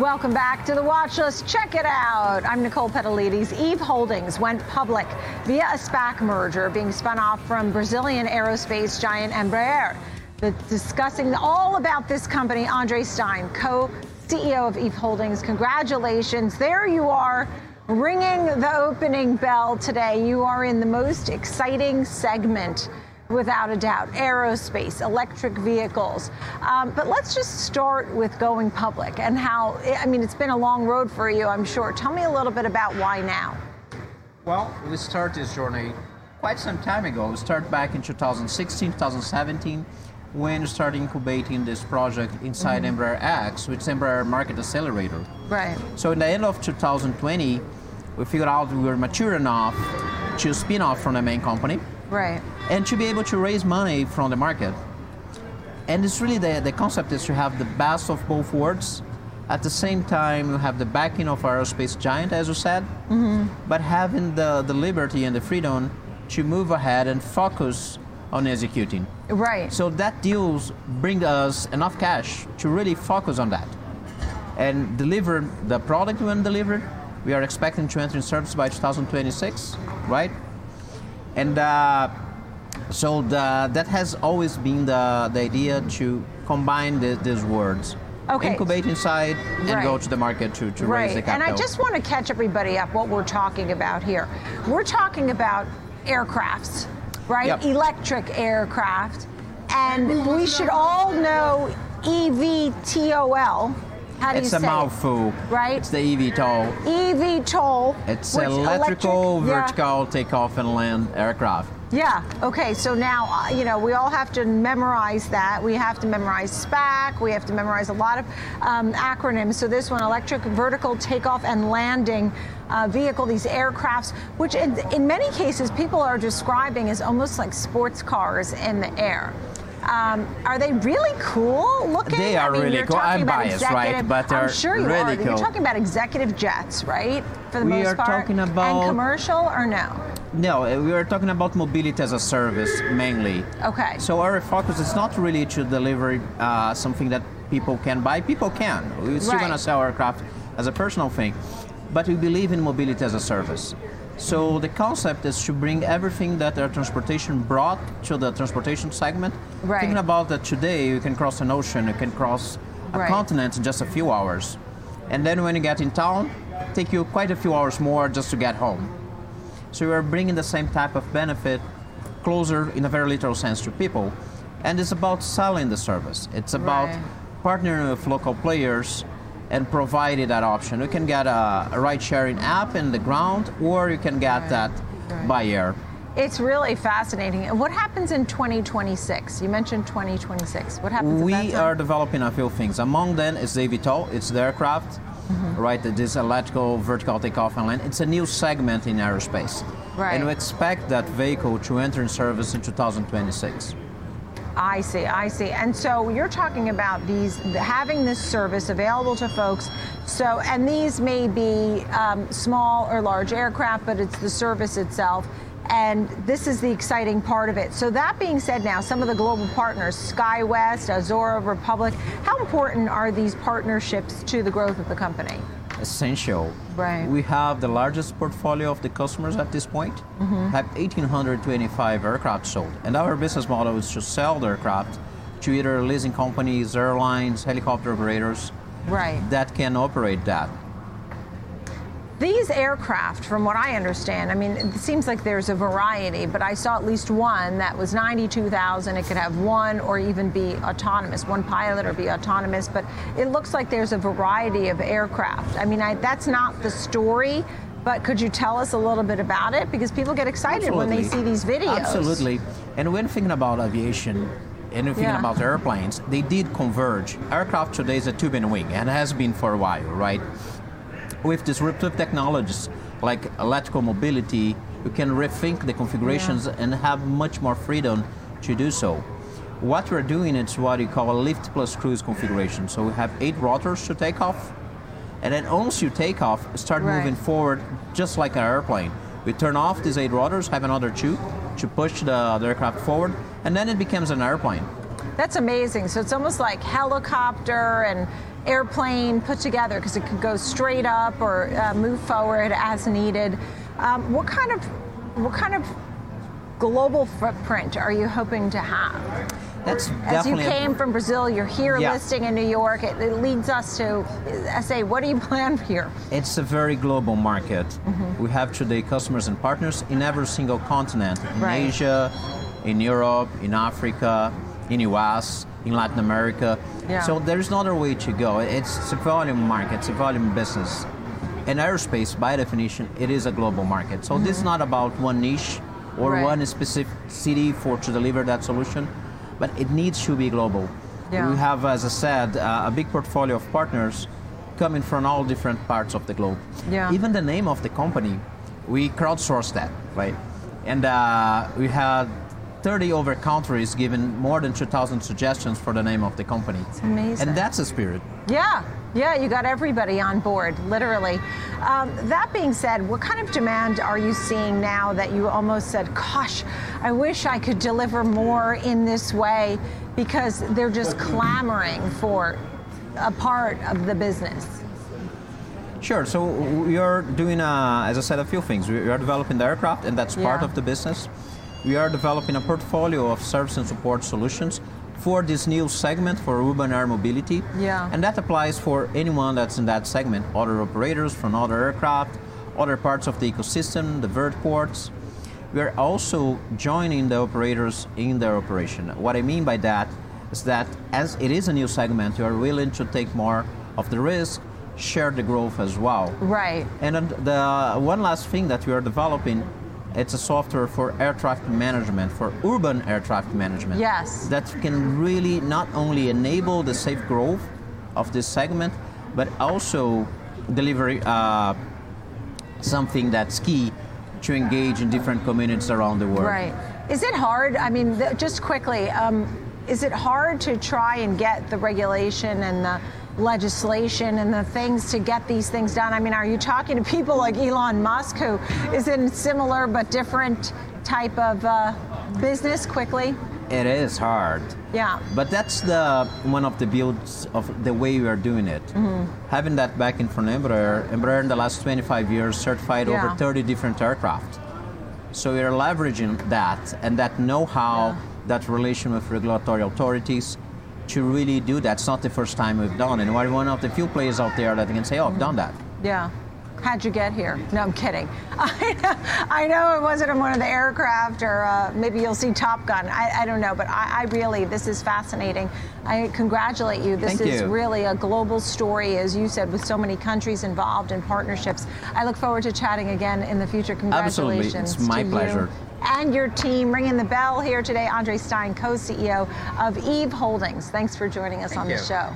Welcome back to the watch list. Check it out. I'm Nicole Petallides. Eve Holdings went public via a SPAC merger being spun off from Brazilian aerospace giant Embraer. The, discussing all about this company, Andre Stein, co CEO of Eve Holdings. Congratulations. There you are, ringing the opening bell today. You are in the most exciting segment without a doubt, aerospace, electric vehicles. Um, but let's just start with going public and how, I mean, it's been a long road for you, I'm sure. Tell me a little bit about why now. Well, we started this journey quite some time ago. We started back in 2016, 2017, when we started incubating this project inside mm-hmm. Embraer X, which is Embraer Market Accelerator. Right. So in the end of 2020, we figured out we were mature enough to spin off from the main company Right. And to be able to raise money from the market. And it's really the, the concept is to have the best of both worlds. At the same time, you have the backing of aerospace giant, as you said, mm-hmm. but having the, the liberty and the freedom to move ahead and focus on executing. Right. So that deals bring us enough cash to really focus on that and deliver the product when delivered. We are expecting to enter in service by 2026, right? And uh, so the, that has always been the, the idea to combine the, these words. Okay. Incubate inside and right. go to the market to, to right. raise the capital. And I just want to catch everybody up what we're talking about here. We're talking about aircrafts, right? Yep. Electric aircraft. And we should all know EVTOL how do it's you a mouthful. Right? It's the eVTOL. eVTOL. It's electrical electric, vertical yeah. takeoff and land aircraft. Yeah. Okay. So now, uh, you know, we all have to memorize that. We have to memorize SPAC. We have to memorize a lot of um, acronyms. So this one, electric vertical takeoff and landing uh, vehicle, these aircrafts, which in, in many cases people are describing as almost like sports cars in the air. Um, are they really cool looking? They are I mean, really cool. I'm biased, right? But they're I'm sure you really are. Cool. You're talking about executive jets, right? For the we most part. We are talking about and commercial or no? No, uh, we are talking about mobility as a service mainly. Okay. So our focus is not really to deliver uh, something that people can buy. People can. We're still right. going to sell aircraft as a personal thing, but we believe in mobility as a service. So the concept is to bring everything that air transportation brought to the transportation segment. Right. Thinking about that today, you can cross an ocean, you can cross a right. continent in just a few hours. And then when you get in town, take you quite a few hours more just to get home. So we are bringing the same type of benefit closer in a very literal sense to people. And it's about selling the service. It's about right. partnering with local players and provided that option. You can get a, a ride sharing app in the ground, or you can get right. that right. by air. It's really fascinating. And what happens in 2026? You mentioned 2026. What happens? We are developing a few things. Among them is the eVTOL. It's the aircraft, mm-hmm. right? This electrical vertical takeoff and land. It's a new segment in aerospace, right? And we expect that vehicle to enter in service in 2026. I see, I see. And so you're talking about these having this service available to folks. So, and these may be um, small or large aircraft, but it's the service itself. And this is the exciting part of it. So, that being said, now some of the global partners, SkyWest, Azorra, Republic, how important are these partnerships to the growth of the company? Essential. Right. We have the largest portfolio of the customers at this point. Mm-hmm. Have 1,825 aircraft sold, and our business model is to sell the aircraft to either leasing companies, airlines, helicopter operators. Right. That can operate that. These aircraft, from what I understand, I mean, it seems like there's a variety, but I saw at least one that was 92,000. It could have one or even be autonomous, one pilot or be autonomous, but it looks like there's a variety of aircraft. I mean, I, that's not the story, but could you tell us a little bit about it? Because people get excited Absolutely. when they see these videos. Absolutely. And when thinking about aviation, and thinking yeah. about airplanes, they did converge. Aircraft today is a tube and wing, and has been for a while, right? With disruptive technologies like electrical mobility, you can rethink the configurations yeah. and have much more freedom to do so. What we're doing is what you call a lift plus cruise configuration. So we have eight rotors to take off, and then once you take off, start right. moving forward just like an airplane. We turn off these eight rotors, have another two to push the, the aircraft forward, and then it becomes an airplane. That's amazing. So it's almost like helicopter and airplane put together because it could go straight up or uh, move forward as needed. Um, what kind of what kind of global footprint are you hoping to have? That's As you definitely a- came from Brazil, you're here Yeah. listing in New York. It, it leads us to say, what do you plan here? It's a very global market. Mm-hmm. We have today customers and partners in every single continent in Right. Asia, in Europe, in Africa, in US, in Latin America. Yeah. So there's no other way to go. It's, it's a volume market, it's a volume business. And aerospace, by definition, it is a global market. So this is not about one niche or Mm-hmm. Right. one specific city for to deliver that solution, but it needs to be global. Yeah. We have, as I said, uh, a big portfolio of partners coming from all different parts of the globe. Yeah. Even the name of the company, we crowdsourced that, right? And uh, we had 30 over countries given more than 2,000 suggestions for the name of the company. It's amazing. And that's the spirit. Yeah, yeah, you got everybody on board, literally. Um, that being said, what kind of demand are you seeing now that you almost said, gosh, I wish I could deliver more in this way because they're just clamoring for a part of the business? Sure. So we are doing, uh, as I said, a few things. We are developing the aircraft, and that's part of the business. We are developing a portfolio of service and support solutions for this new segment for urban air mobility. Yeah. And that applies for anyone that's in that segment, other operators from other aircraft, other parts of the ecosystem, the vertiports. We are also joining the operators in their operation. What I mean by that is that as it is a new segment, you are willing to take more of the risk, share the growth as well. Right. And then the one last thing that we are developing, it's a software for air traffic management, for urban air traffic management. Yes. That can really not only enable the safe growth of this segment, but also deliver uh, something that's key to engage in different communities around the world. Right. Is it hard? I mean, th- just quickly, um, is it hard to try and get the regulation and the legislation and the things to get these things done? I mean, are you talking to people like Elon Musk, who is in similar but different type of uh, business quickly? It is hard. Yeah. But that's the one of the builds of the way we are doing it. Mm-hmm. Having that backing from Embraer, Embraer in the last 25 years certified Yeah. over 30 different aircraft. So we are leveraging that and that know-how, Yeah. that relation with regulatory authorities to really do that. It's not the first time we've done it. And we're one of the few players out there that can say, oh, I've done that. Yeah. How'd you get here? No, I'm kidding. I know, I know it wasn't in one of the aircraft, or uh, maybe you'll see Top Gun. I, I don't know, but I, I really, this is fascinating. I congratulate you. This Thank is you. really a global story, as you said, with so many countries involved and partnerships. I look forward to chatting again in the future. Absolutely. Congratulations. It's my to you pleasure. And your team ringing the bell here today, Andre Stein, co CEO of Eve Holdings. Thanks for joining us Thank on the show.